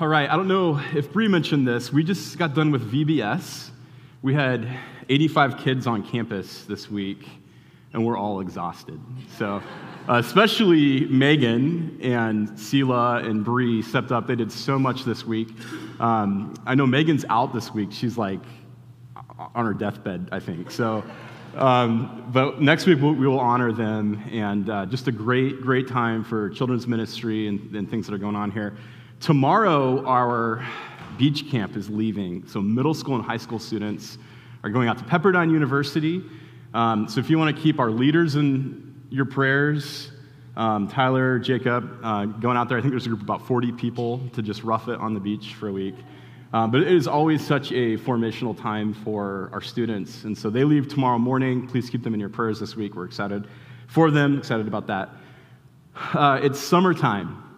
All right, I don't know if Bree mentioned this. We just got done with VBS. We had 85 kids on campus this week, and we're all exhausted. So, uh, especially Megan and Sela and Bree stepped up. They did so much this week. Um, I know Megan's out this week. She's like on her deathbed, I think. So, um, but next week we'll, we will honor them, and uh, just a great, great time for children's ministry and, and things that are going on here. Tomorrow, our beach camp is leaving. So, middle school and high school students are going out to Pepperdine University. Um, so, if you want to keep our leaders in your prayers, um, Tyler, Jacob, uh, going out there, I think there's a group of about 40 people to just rough it on the beach for a week. Um, but it is always such a formational time for our students. And so they leave tomorrow morning. Please keep them in your prayers this week. We're excited for them, excited about that. Uh, it's summertime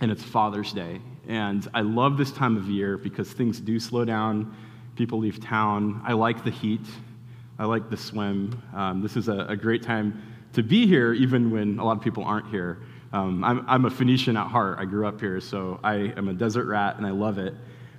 and it's Father's Day. And I love this time of year because things do slow down. People leave town. I like the heat. I like the swim. Um, this is a, a, great time to be here, even when a lot of people aren't here. Um, I'm, I'm, a Phoenician at heart. I grew up here, so I am a desert rat and I love it.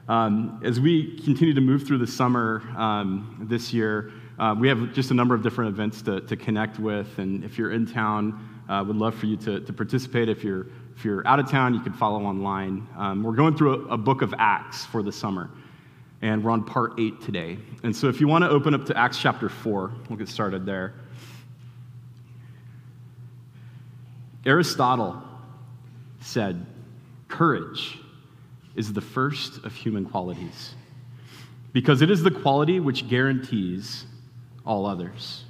Um, as we continue to move through the summer um, this year, uh, we have just a number of different events to, to connect with. And if you're in town, uh, would love for you to, to participate. If you're if you're out of town, you can follow online. Um, we're going through a, a, book of Acts for the summer, and we're on part eight today. And so, if you want to open up to Acts chapter 4, we'll get started there. Aristotle said, Courage is the first of human qualities, because it is the quality which guarantees all others.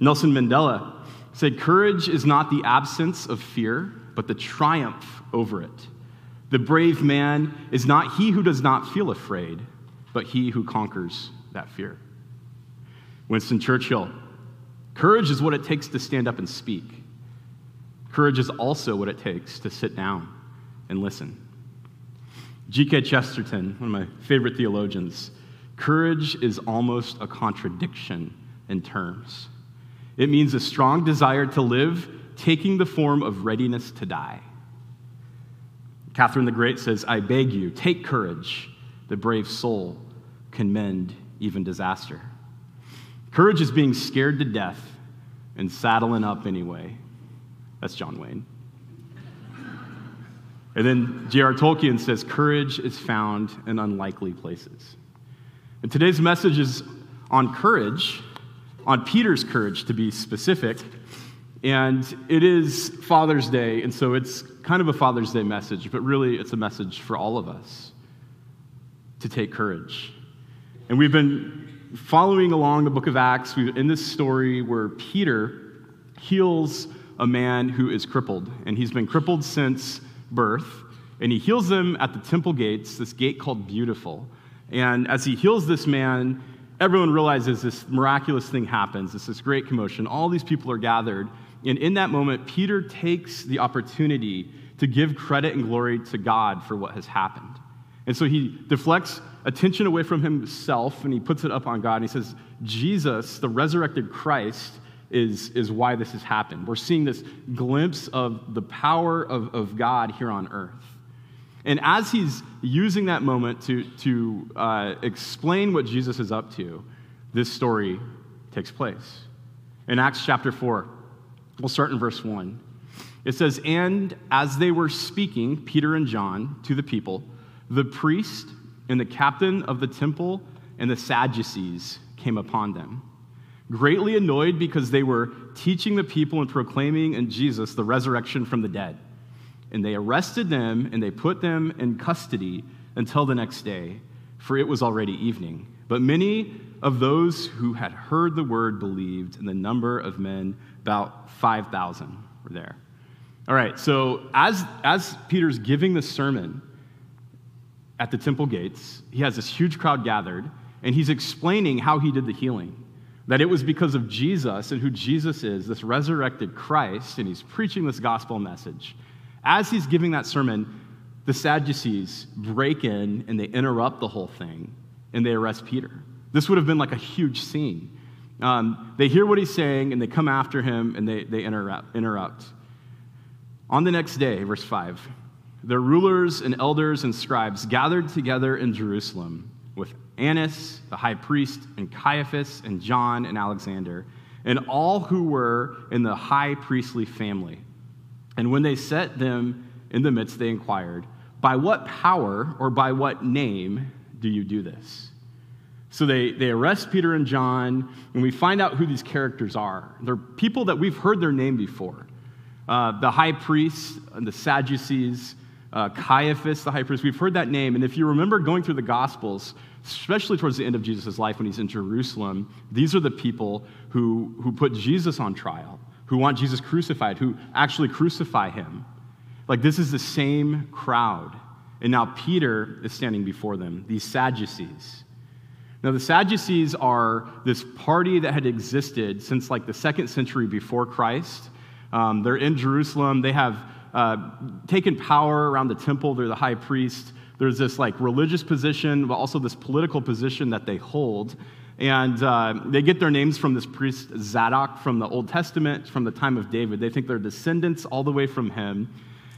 Nelson Mandela said, Courage is not the absence of fear but the triumph over it. The brave man is not he who does not feel afraid, but he who conquers that fear. Winston Churchill courage is what it takes to stand up and speak. Courage is also what it takes to sit down and listen. G.K. Chesterton, one of my favorite theologians, courage is almost a contradiction in terms. It means a strong desire to live taking the form of readiness to die. Catherine the Great says, I beg you, take courage. The brave soul can mend even disaster. Courage is being scared to death and saddling up anyway. That's John Wayne. And then J.R. Tolkien says, Courage is found in unlikely places. And today's message is on courage, on Peter's courage to be specific. And it is Father's Day, and so it's kind of a Father's Day message, but really it's a message for all of us to take courage. And we've been following along the book of Acts we in this story where Peter heals a man who is crippled, and he's been crippled since birth, and he heals him at the temple gates, this gate called Beautiful. And as he heals this man, everyone realizes this miraculous thing happens. It's this great commotion. All these people are gathered. And in that moment, Peter takes the opportunity to give credit and glory to God for what has happened. And so he deflects attention away from himself and he puts it up on God. And he says, Jesus, the resurrected Christ, is, is why this has happened. We're seeing this glimpse of the power of, of God here on earth. And as he's using that moment to, to uh, explain what Jesus is up to, this story takes place. In Acts chapter 4, We'll start in verse 1. It says, And as they were speaking, Peter and John, to the people, the priest and the captain of the temple and the Sadducees came upon them, greatly annoyed because they were teaching the people and proclaiming in Jesus the resurrection from the dead. And they arrested them and they put them in custody until the next day, for it was already evening. But many of those who had heard the word believed, and the number of men about 5,000 were there. All right, so as, as Peter's giving the sermon at the temple gates, he has this huge crowd gathered, and he's explaining how he did the healing. That it was because of Jesus and who Jesus is, this resurrected Christ, and he's preaching this gospel message. As he's giving that sermon, the Sadducees break in and they interrupt the whole thing and they arrest Peter. This would have been like a huge scene. Um, they hear what he's saying and they come after him and they, they interrupt, interrupt. On the next day, verse 5, the rulers and elders and scribes gathered together in Jerusalem with Annas, the high priest, and Caiaphas, and John, and Alexander, and all who were in the high priestly family. And when they set them in the midst, they inquired, By what power or by what name do you do this? So they, they arrest Peter and John, and we find out who these characters are. They're people that we've heard their name before. Uh, the high priest, and the Sadducees, uh, Caiaphas, the high priest. We've heard that name. And if you remember going through the Gospels, especially towards the end of Jesus' life when he's in Jerusalem, these are the people who, who put Jesus on trial, who want Jesus crucified, who actually crucify him. Like, this is the same crowd. And now Peter is standing before them, these Sadducees. Now, the Sadducees are this party that had existed since like the second century before Christ. Um, they're in Jerusalem. They have uh, taken power around the temple. They're the high priest. There's this like religious position, but also this political position that they hold. And uh, they get their names from this priest Zadok from the Old Testament, from the time of David. They think they're descendants all the way from him.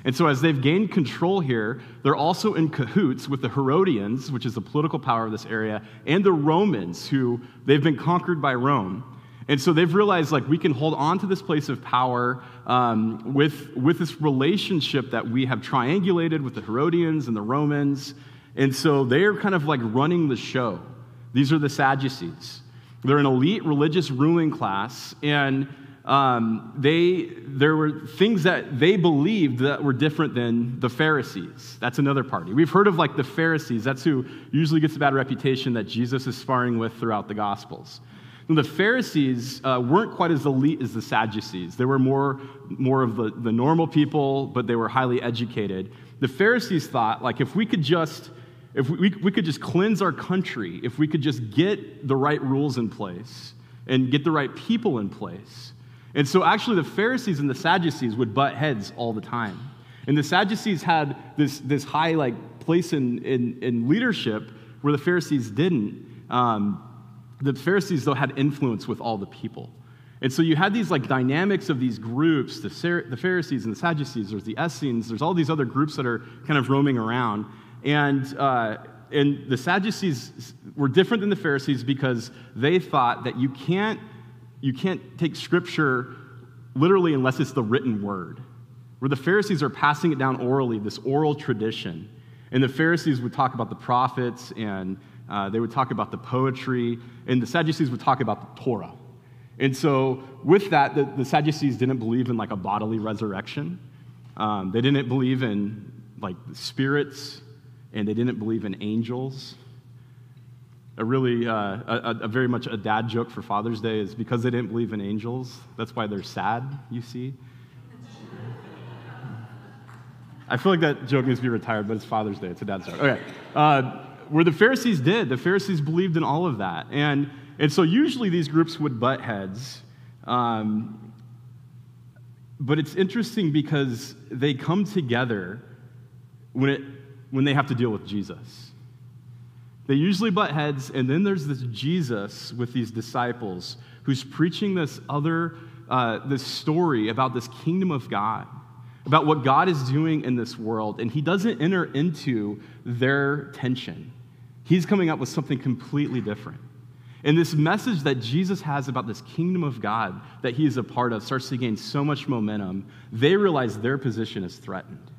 And so, as they've gained control here, they're also in cahoots with the Herodians, which is the political power of this area, and the Romans, who they've been conquered by Rome. And so they've realized like we can hold on to this place of power um, with, with this relationship that we have triangulated with the Herodians and the Romans. And so they're kind of like running the show. These are the Sadducees. They're an elite religious ruling class, and um, they, there were things that they believed that were different than the Pharisees. That's another party. We've heard of like the Pharisees. That's who usually gets a bad reputation that Jesus is sparring with throughout the Gospels. And the Pharisees uh, weren't quite as elite as the Sadducees. They were more, more of the, the normal people, but they were highly educated. The Pharisees thought, like, if we could just if we, we could just cleanse our country, if we could just get the right rules in place and get the right people in place. And so, actually, the Pharisees and the Sadducees would butt heads all the time. And the Sadducees had this, this high like place in, in, in leadership where the Pharisees didn't. Um, the Pharisees, though, had influence with all the people. And so you had these like dynamics of these groups, the, the Pharisees and the Sadducees, there's the Essenes, there's all these other groups that are kind of roaming around. And, uh, and the Sadducees were different than the Pharisees because they thought that you can't, you can't take scripture literally unless it's the written word. Where the Pharisees are passing it down orally, this oral tradition. And the Pharisees would talk about the prophets and uh, they would talk about the poetry, and the Sadducees would talk about the Torah. And so, with that, the, the Sadducees didn't believe in like a bodily resurrection. Um, they didn't believe in like spirits, and they didn't believe in angels. A really, uh, a, a very much a dad joke for Father's Day is because they didn't believe in angels. That's why they're sad. You see. I feel like that joke needs to be retired, but it's Father's Day. It's a dad joke. Okay. Uh, where the Pharisees did. The Pharisees believed in all of that. And, and so usually these groups would butt heads. Um, but it's interesting because they come together when, it, when they have to deal with Jesus. They usually butt heads, and then there's this Jesus with these disciples who's preaching this other, uh, this story about this kingdom of God about what God is doing in this world, and he doesn't enter into their tension. He's coming up with something completely different. And this message that Jesus has about this kingdom of God that he is a part of starts to gain so much momentum, they realize their position is threatened.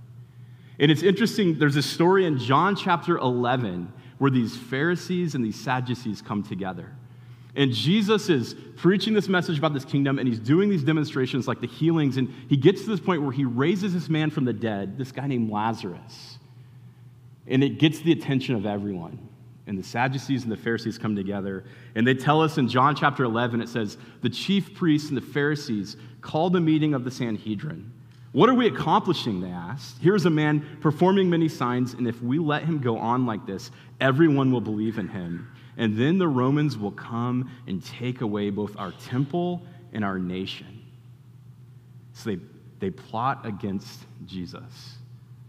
And it's interesting, there's a story in John chapter 11 where these Pharisees and these Sadducees come together. And Jesus is preaching this message about this kingdom, and he's doing these demonstrations like the healings. And he gets to this point where he raises this man from the dead, this guy named Lazarus. And it gets the attention of everyone. And the Sadducees and the Pharisees come together. And they tell us in John chapter 11, it says, The chief priests and the Pharisees called a meeting of the Sanhedrin. What are we accomplishing? They asked. Here's a man performing many signs, and if we let him go on like this, everyone will believe in him. And then the Romans will come and take away both our temple and our nation. So they, they plot against Jesus.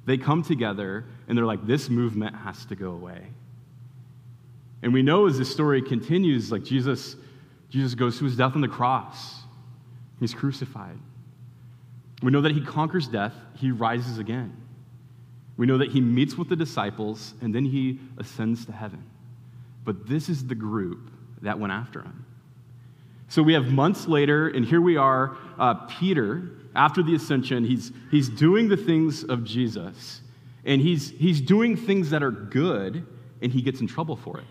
They come together and they're like, this movement has to go away. And we know as this story continues, like Jesus, Jesus goes to his death on the cross. He's crucified. We know that he conquers death, he rises again. We know that he meets with the disciples and then he ascends to heaven. But this is the group that went after him. So we have months later, and here we are, uh, Peter, after the ascension, he's, he's doing the things of Jesus, and he's, he's doing things that are good, and he gets in trouble for it.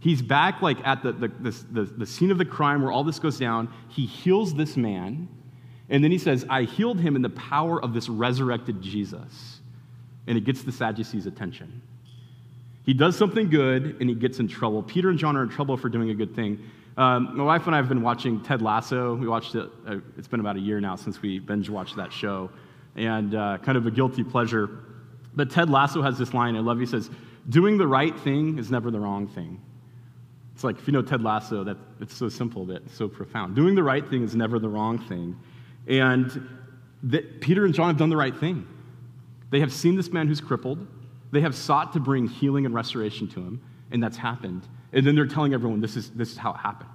He's back like at the, the, the, the, scene of the crime where all this goes down. He heals this man, and then he says, I healed him in the power of this resurrected Jesus. And it gets the Sadducees' attention. He does something good, and he gets in trouble. Peter and John are in trouble for doing a good thing. Um, my wife and I have been watching Ted Lasso. We watched it, uh, it's been about a year now since we binge watched that show, and uh, kind of a guilty pleasure. But Ted Lasso has this line I love. He says, Doing the right thing is never the wrong thing. It's like, if you know Ted Lasso, that, it's so simple, but so profound. Doing the right thing is never the wrong thing. And Peter and John have done the right thing. They have seen this man who's crippled, they have sought to bring healing and restoration to him, and that's happened. And then they're telling everyone this is, this is how it happened.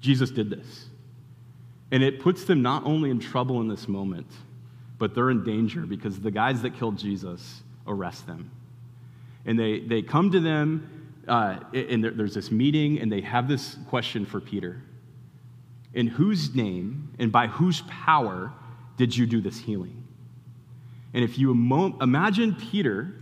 Jesus did this. And it puts them not only in trouble in this moment, but they're in danger because the guys that killed Jesus arrest them. And they, they come to them uh, and there, there's this meeting, and they have this question for Peter In whose name and by whose power did you do this healing? And if you imagine Peter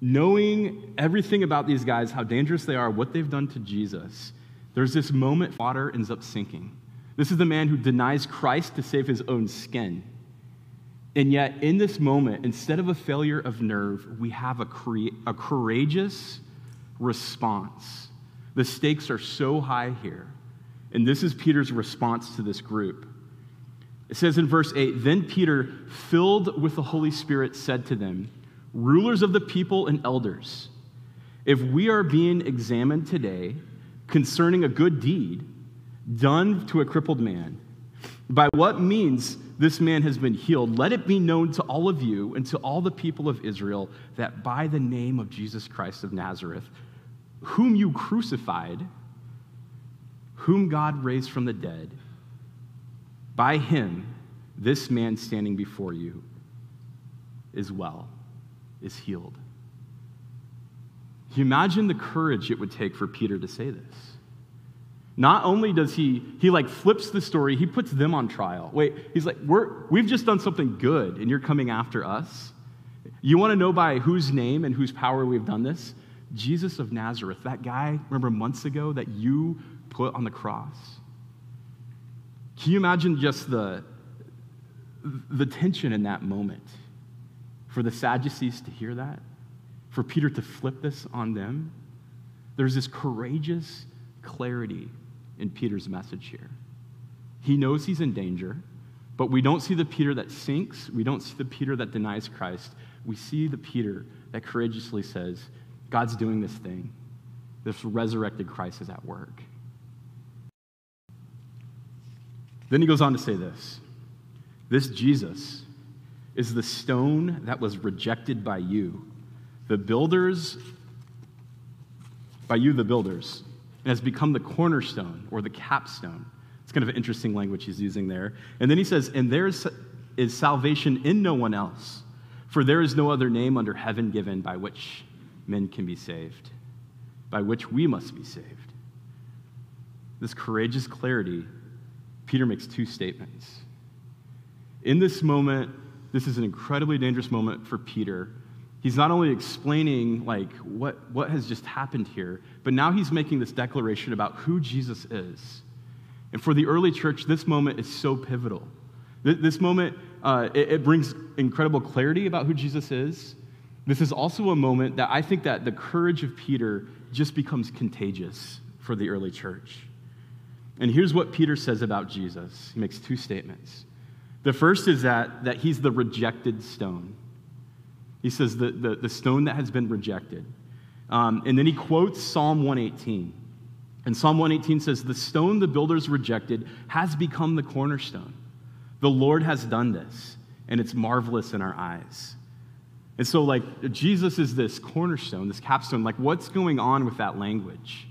knowing everything about these guys, how dangerous they are, what they've done to Jesus, there's this moment water ends up sinking. This is the man who denies Christ to save his own skin. And yet, in this moment, instead of a failure of nerve, we have a, cre- a courageous, response. The stakes are so high here. And this is Peter's response to this group. It says in verse 8 Then Peter, filled with the Holy Spirit, said to them, Rulers of the people and elders, if we are being examined today concerning a good deed done to a crippled man, by what means this man has been healed, let it be known to all of you and to all the people of Israel that by the name of Jesus Christ of Nazareth, whom you crucified, whom God raised from the dead, by him, this man standing before you is well, is healed. You imagine the courage it would take for Peter to say this. Not only does he, he like flips the story, he puts them on trial. Wait, he's like, We're, we've just done something good and you're coming after us. You want to know by whose name and whose power we've done this? Jesus of Nazareth, that guy, remember months ago that you put on the cross? Can you imagine just the, the tension in that moment? For the Sadducees to hear that? For Peter to flip this on them? There's this courageous clarity in Peter's message here. He knows he's in danger, but we don't see the Peter that sinks. We don't see the Peter that denies Christ. We see the Peter that courageously says, God's doing this thing. This resurrected Christ is at work. Then he goes on to say this This Jesus is the stone that was rejected by you, the builders, by you, the builders, and has become the cornerstone or the capstone. It's kind of interesting language he's using there. And then he says, And there is, is salvation in no one else, for there is no other name under heaven given by which men can be saved, by which we must be saved. This courageous clarity, Peter makes two statements. In this moment, this is an incredibly dangerous moment for Peter. He's not only explaining like what, what has just happened here, but now he's making this declaration about who Jesus is. And for the early church, this moment is so pivotal. This moment, uh, it, it brings incredible clarity about who Jesus is, this is also a moment that I think that the courage of Peter just becomes contagious for the early church. And here's what Peter says about Jesus. He makes two statements. The first is that, that he's the rejected stone. He says the, the, the stone that has been rejected. Um, and then he quotes Psalm 118. And Psalm 118 says, The stone the builders rejected has become the cornerstone. The Lord has done this, and it's marvelous in our eyes. And so, like, Jesus is this cornerstone, this capstone. Like, what's going on with that language?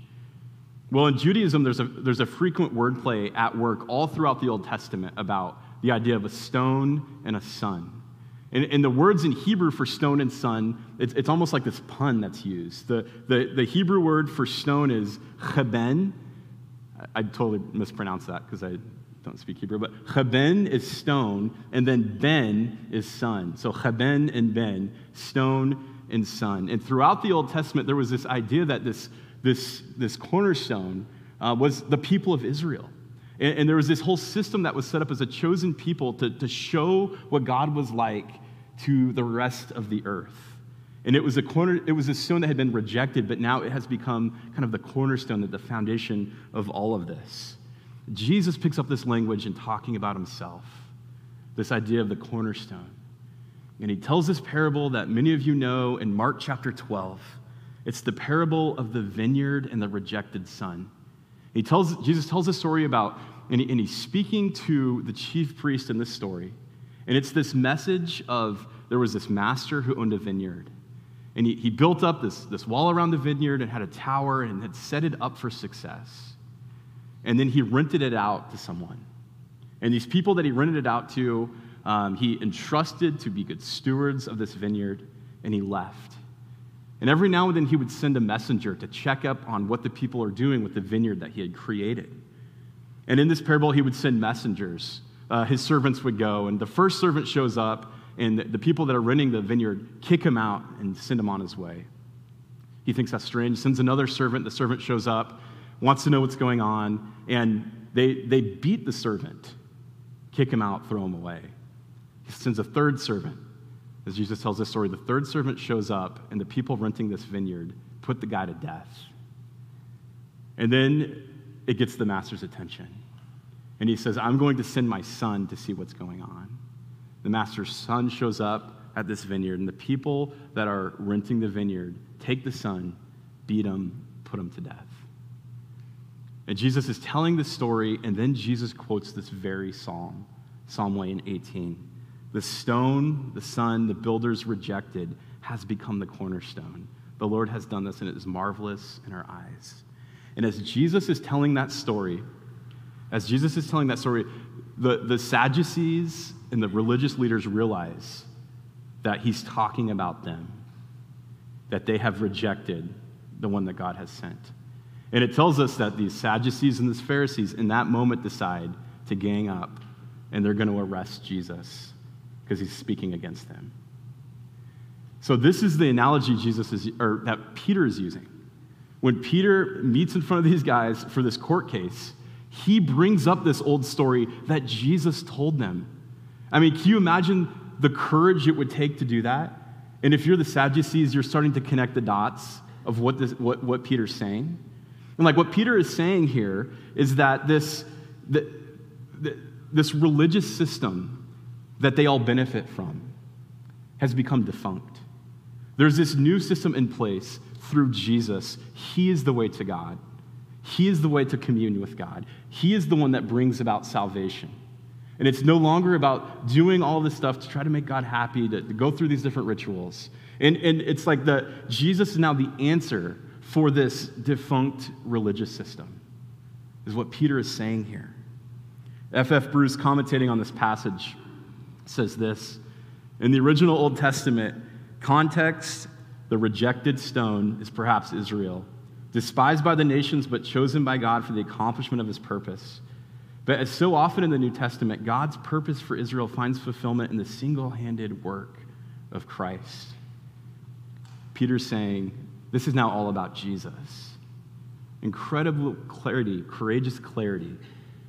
Well, in Judaism, there's a, there's a frequent wordplay at work all throughout the Old Testament about the idea of a stone and a son. And, and the words in Hebrew for stone and son, it's, it's almost like this pun that's used. The, the, the Hebrew word for stone is cheben. I, I totally mispronounced that because I don't speak Hebrew, but cheben is stone, and then ben is son. So cheben and ben, stone and son. And throughout the Old Testament, there was this idea that this, this, this cornerstone uh, was the people of Israel. And, and, there was this whole system that was set up as a chosen people to, to show what God was like to the rest of the earth. And it was a corner, it was a stone that had been rejected, but now it has become kind of the cornerstone, that the foundation of all of this. Jesus picks up this language in talking about himself, this idea of the cornerstone. And he tells this parable that many of you know in Mark chapter 12. It's the parable of the vineyard and the rejected son. He tells, Jesus tells a story about, and, he, and he's speaking to the chief priest in this story. And it's this message of there was this master who owned a vineyard. And he, he built up this, this wall around the vineyard and had a tower and had set it up for success. And then he rented it out to someone. And these people that he rented it out to, um, he entrusted to be good stewards of this vineyard, and he left. And every now and then he would send a messenger to check up on what the people are doing with the vineyard that he had created. And in this parable, he would send messengers. Uh, his servants would go, and the first servant shows up, and the people that are renting the vineyard kick him out and send him on his way. He thinks that's strange, sends another servant. The servant shows up, wants to know what's going on, and they, they beat the servant, kick him out, throw him away. He sends a third servant. As Jesus tells this story, the third servant shows up, and the people renting this vineyard put the guy to death. And then it gets the master's attention. And he says, I'm going to send my son to see what's going on. The master's son shows up at this vineyard, and the people that are renting the vineyard take the son, beat him, put him to death. And Jesus is telling the story, and then Jesus quotes this very psalm, Psalm 118. The stone, the son, the builders rejected, has become the cornerstone. The Lord has done this, and it is marvelous in our eyes. And as Jesus is telling that story, as Jesus is telling that story, the, the Sadducees and the religious leaders realize that he's talking about them, that they have rejected the one that God has sent. And it tells us that these Sadducees and these Pharisees in that moment decide to gang up and they're going to arrest Jesus because he's speaking against them. So this is the analogy Jesus is or that Peter is using. When Peter meets in front of these guys for this court case, he brings up this old story that Jesus told them. I mean, can you imagine the courage it would take to do that? And if you're the Sadducees, you're starting to connect the dots of what, this, what, what Peter's saying. And like what Peter is saying here is that this, the, the, this religious system that they all benefit from has become defunct. There's this new system in place through Jesus. He is the way to God. He is the way to commune with God. He is the one that brings about salvation. And it's no longer about doing all this stuff to try to make God happy, to, to go through these different rituals. And, and it's like that Jesus is now the answer for this defunct religious system, is what Peter is saying here. F.F. Bruce, commentating on this passage, says this In the original Old Testament context, the rejected stone is perhaps Israel, despised by the nations but chosen by God for the accomplishment of his purpose. But as so often in the New Testament, God's purpose for Israel finds fulfillment in the single handed work of Christ. Peter's saying, this is now all about Jesus. Incredible clarity, courageous clarity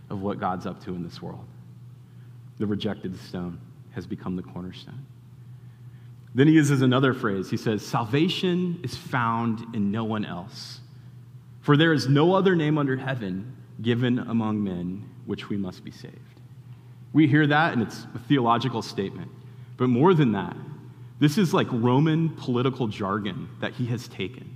of what God's up to in this world. The rejected stone has become the cornerstone. Then he uses another phrase. He says, Salvation is found in no one else. For there is no other name under heaven given among men which we must be saved. We hear that, and it's a theological statement. But more than that, this is like Roman political jargon that he has taken.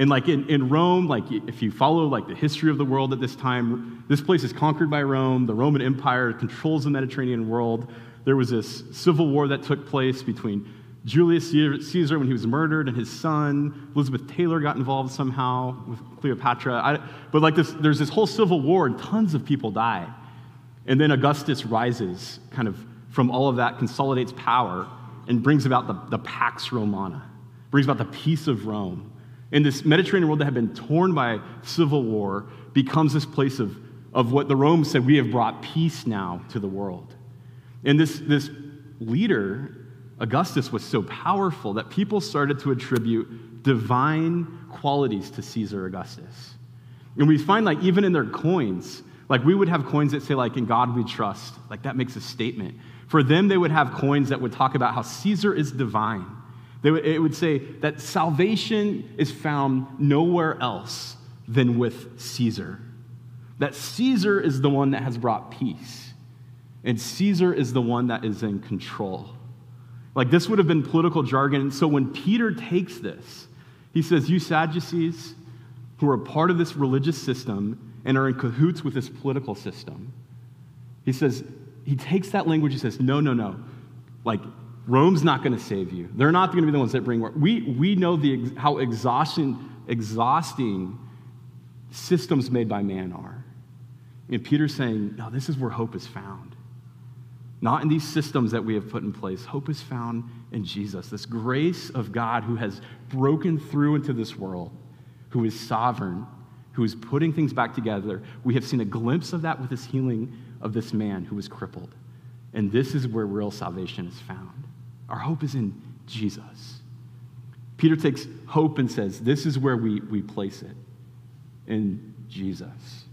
And like in, in Rome, like if you follow like the history of the world at this time, this place is conquered by Rome. The Roman Empire controls the Mediterranean world. There was this civil war that took place between Julius Caesar when he was murdered and his son. Elizabeth Taylor got involved somehow with Cleopatra. I, but like this, there's this whole civil war and tons of people die. And then Augustus rises kind of from all of that consolidates power and brings about the, the Pax Romana, brings about the peace of Rome. And this Mediterranean world that had been torn by civil war becomes this place of, of what the Romans said, we have brought peace now to the world. And this, this leader, Augustus, was so powerful that people started to attribute divine qualities to Caesar Augustus. And we find, like, even in their coins, like, we would have coins that say, like, in God we trust. Like, that makes a statement. For them, they would have coins that would talk about how Caesar is divine. It would say that salvation is found nowhere else than with Caesar. That Caesar is the one that has brought peace, and Caesar is the one that is in control. Like, this would have been political jargon. So when Peter takes this, he says, You Sadducees, who are a part of this religious system and are in cahoots with this political system, he says, he takes that language he says, no, no, no. Like, Rome's not going to save you. They're not going to be the ones that bring. We, we know the, how exhausting, exhausting systems made by man are. And Peter's saying, no, this is where hope is found. Not in these systems that we have put in place. Hope is found in Jesus, this grace of God who has broken through into this world, who is sovereign, who is putting things back together. We have seen a glimpse of that with this healing of this man who was crippled. And this is where real salvation is found. Our hope is in Jesus. Peter takes hope and says, This is where we, we place it in Jesus.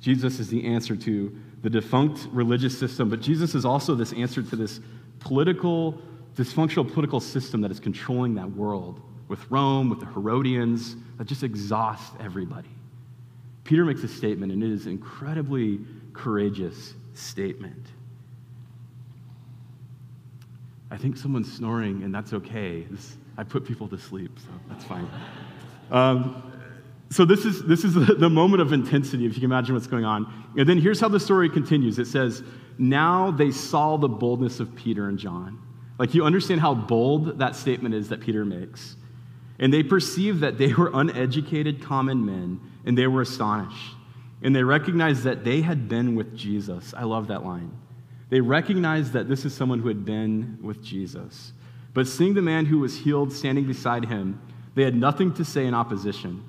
Jesus is the answer to the defunct religious system, but Jesus is also this answer to this political, dysfunctional political system that is controlling that world with Rome, with the Herodians, that just exhausts everybody. Peter makes a statement, and it is an incredibly courageous statement. I think someone's snoring, and that's okay. This, I put people to sleep, so that's fine. Um, so this is this is the, the moment of intensity, if you can imagine what's going on. And then here's how the story continues. It says, "Now they saw the boldness of Peter and John." Like you understand how bold that statement is that Peter makes. And they perceived that they were uneducated common men, and they were astonished and they recognized that they had been with Jesus. I love that line. They recognized that this is someone who had been with Jesus. But seeing the man who was healed standing beside him, they had nothing to say in opposition.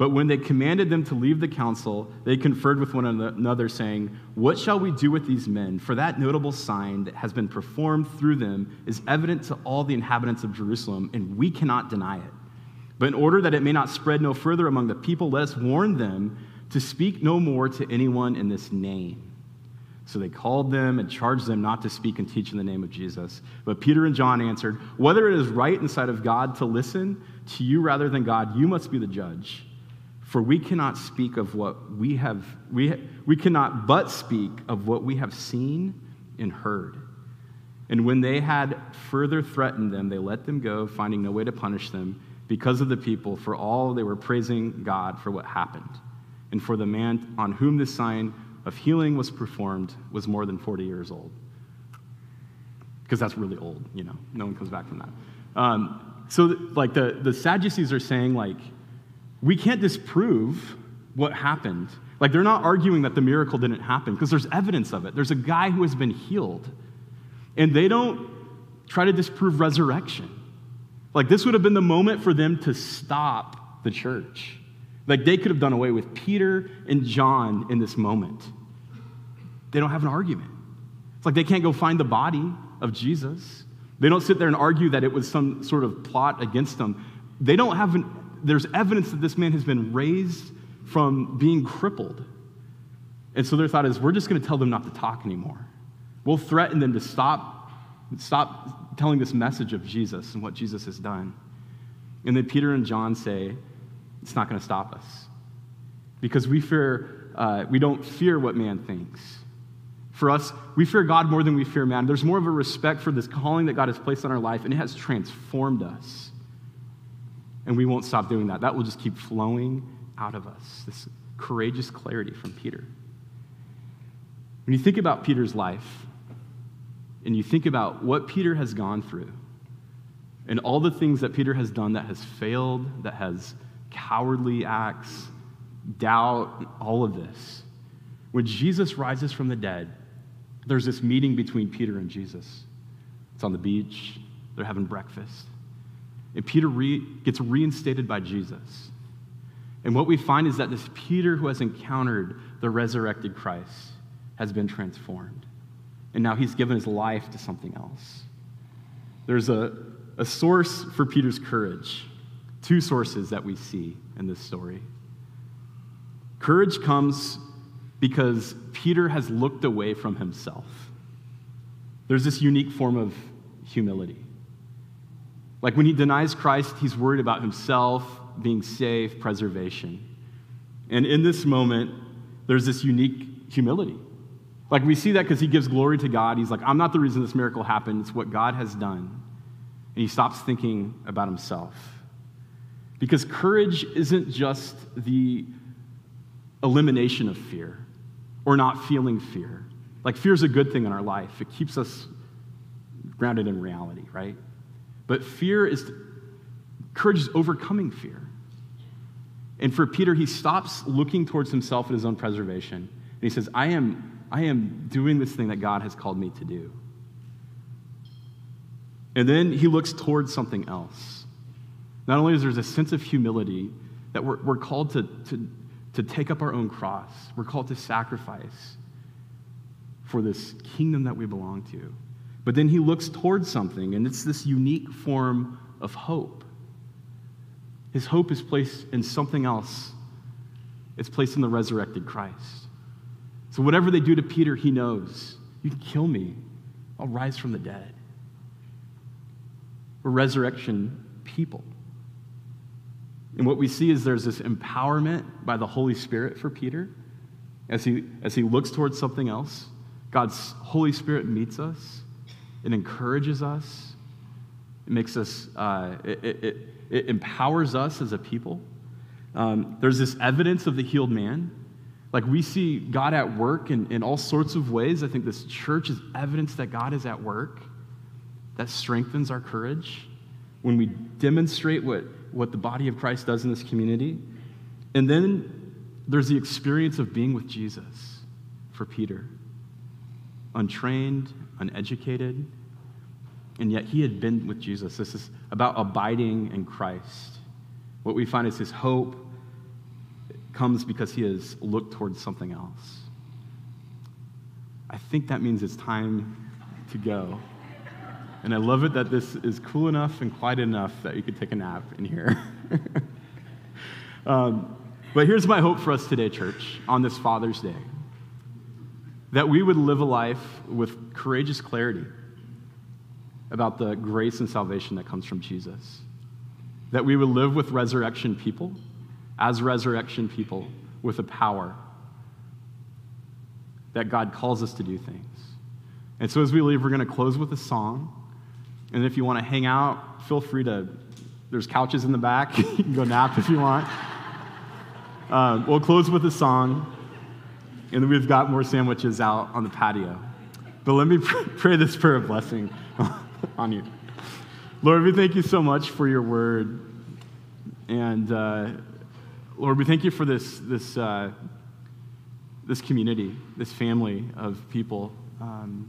But when they commanded them to leave the council, they conferred with one another, saying, What shall we do with these men? For that notable sign that has been performed through them is evident to all the inhabitants of Jerusalem, and we cannot deny it. But in order that it may not spread no further among the people, let us warn them to speak no more to anyone in this name. So they called them and charged them not to speak and teach in the name of Jesus. But Peter and John answered, Whether it is right inside of God to listen to you rather than God, you must be the judge. For we cannot speak of what we have, we, we cannot but speak of what we have seen and heard. And when they had further threatened them, they let them go, finding no way to punish them because of the people, for all they were praising God for what happened and for the man on whom this sign of healing was performed was more than 40 years old. Because that's really old, you know, no one comes back from that. Um, so, like, the, the Sadducees are saying, like, we can't disprove what happened. Like, they're not arguing that the miracle didn't happen because there's evidence of it. There's a guy who has been healed. And they don't try to disprove resurrection. Like, this would have been the moment for them to stop the church. Like they could have done away with Peter and John in this moment. They don't have an argument. It's like they can't go find the body of Jesus. They don't sit there and argue that it was some sort of plot against them. They don't have an, there's evidence that this man has been raised from being crippled. And so their thought is, we're just going to tell them not to talk anymore. We'll threaten them to stop, stop telling this message of Jesus and what Jesus has done. And then Peter and John say, it's not going to stop us. Because we fear, uh, we don't fear what man thinks. For us, we fear God more than we fear man. There's more of a respect for this calling that God has placed on our life, and it has transformed us. And we won't stop doing that. That will just keep flowing out of us. This courageous clarity from Peter. When you think about Peter's life, and you think about what Peter has gone through, and all the things that Peter has done that has failed, that has cowardly acts, doubt, all of this. When Jesus rises from the dead, there's this meeting between Peter and Jesus. It's on the beach, they're having breakfast. And Peter re- gets reinstated by Jesus. And what we find is that this Peter who has encountered the resurrected Christ has been transformed. And now he's given his life to something else. There's a, a source for Peter's courage, two sources that we see in this story. Courage comes because Peter has looked away from himself. There's this unique form of humility. Like when he denies Christ, he's worried about himself, being safe, preservation. And in this moment, there's this unique humility. Like we see that because he gives glory to God. He's like, I'm not the reason this miracle happened, it's what God has done. And he stops thinking about himself. Because courage isn't just the elimination of fear or not feeling fear. Like fear is a good thing in our life, it keeps us grounded in reality, right? But fear is, courage is overcoming fear. And for Peter, he stops looking towards himself and his own preservation. And he says, I am, I am doing this thing that God has called me to do. And then he looks towards something else. Not only is there a sense of humility that we're, we're called to, to, to take up our own cross, we're called to sacrifice for this kingdom that we belong to. But then he looks towards something, and it's this unique form of hope. His hope is placed in something else, it's placed in the resurrected Christ. So, whatever they do to Peter, he knows you can kill me, I'll rise from the dead. We're resurrection people. And what we see is there's this empowerment by the Holy Spirit for Peter as he, as he looks towards something else. God's Holy Spirit meets us it encourages us. It makes us, uh, it, it, it, empowers us as a people. Um, there's this evidence of the healed man. Like we see God at work in, in all sorts of ways. I think this church is evidence that God is at work. That strengthens our courage when we demonstrate what, what the body of Christ does in this community. And then there's the experience of being with Jesus for Peter untrained, uneducated, and yet he had been with Jesus. This is about abiding in Christ. What we find is his hope comes because he has looked towards something else. I think that means it's time to go. And I love it that this is cool enough and quiet enough that you could take a nap in here. um, but here's my hope for us today, church, on this Father's Day that we would live a life with courageous clarity about the grace and salvation that comes from Jesus. That we would live with resurrection people, as resurrection people, with a power that God calls us to do things. And so as we leave, we're going to close with a song. And if you want to hang out, feel free to, there's couches in the back. you can go nap if you want. Uh, we'll close with a song. And we've got more sandwiches out on the patio. But let me pray this prayer of blessing on you. Lord, we thank you so much for your word. And uh, Lord, we thank you for this, this, uh, this community, this family of people. Um,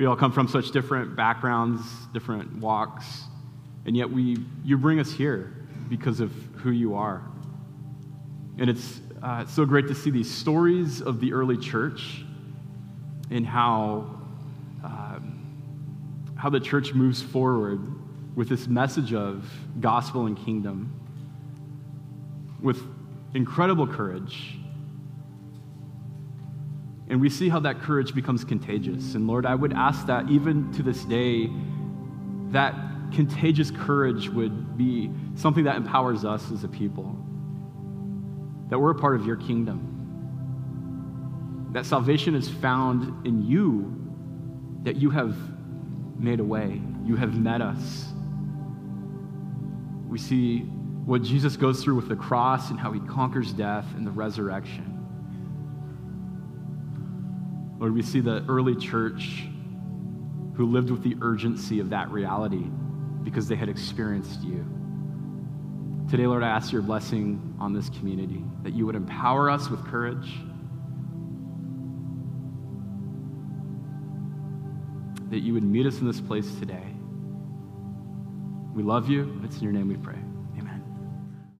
we all come from such different backgrounds, different walks, and yet we, you bring us here because of who you are. And it's uh, so great to see these stories of the early church and how, um, how the church moves forward with this message of gospel and kingdom with incredible courage. And we see how that courage becomes contagious. And Lord, I would ask that even to this day, that contagious courage would be something that empowers us as a people that we're a part of your kingdom. That salvation is found in you, that you have made a way, you have met us. We see what Jesus goes through with the cross and how he conquers death and the resurrection. Lord, we see the early church who lived with the urgency of that reality because they had experienced you. Today, Lord, I ask your blessing on this community, that you would empower us with courage, that you would meet us in this place today. We love you. It's in your name we pray.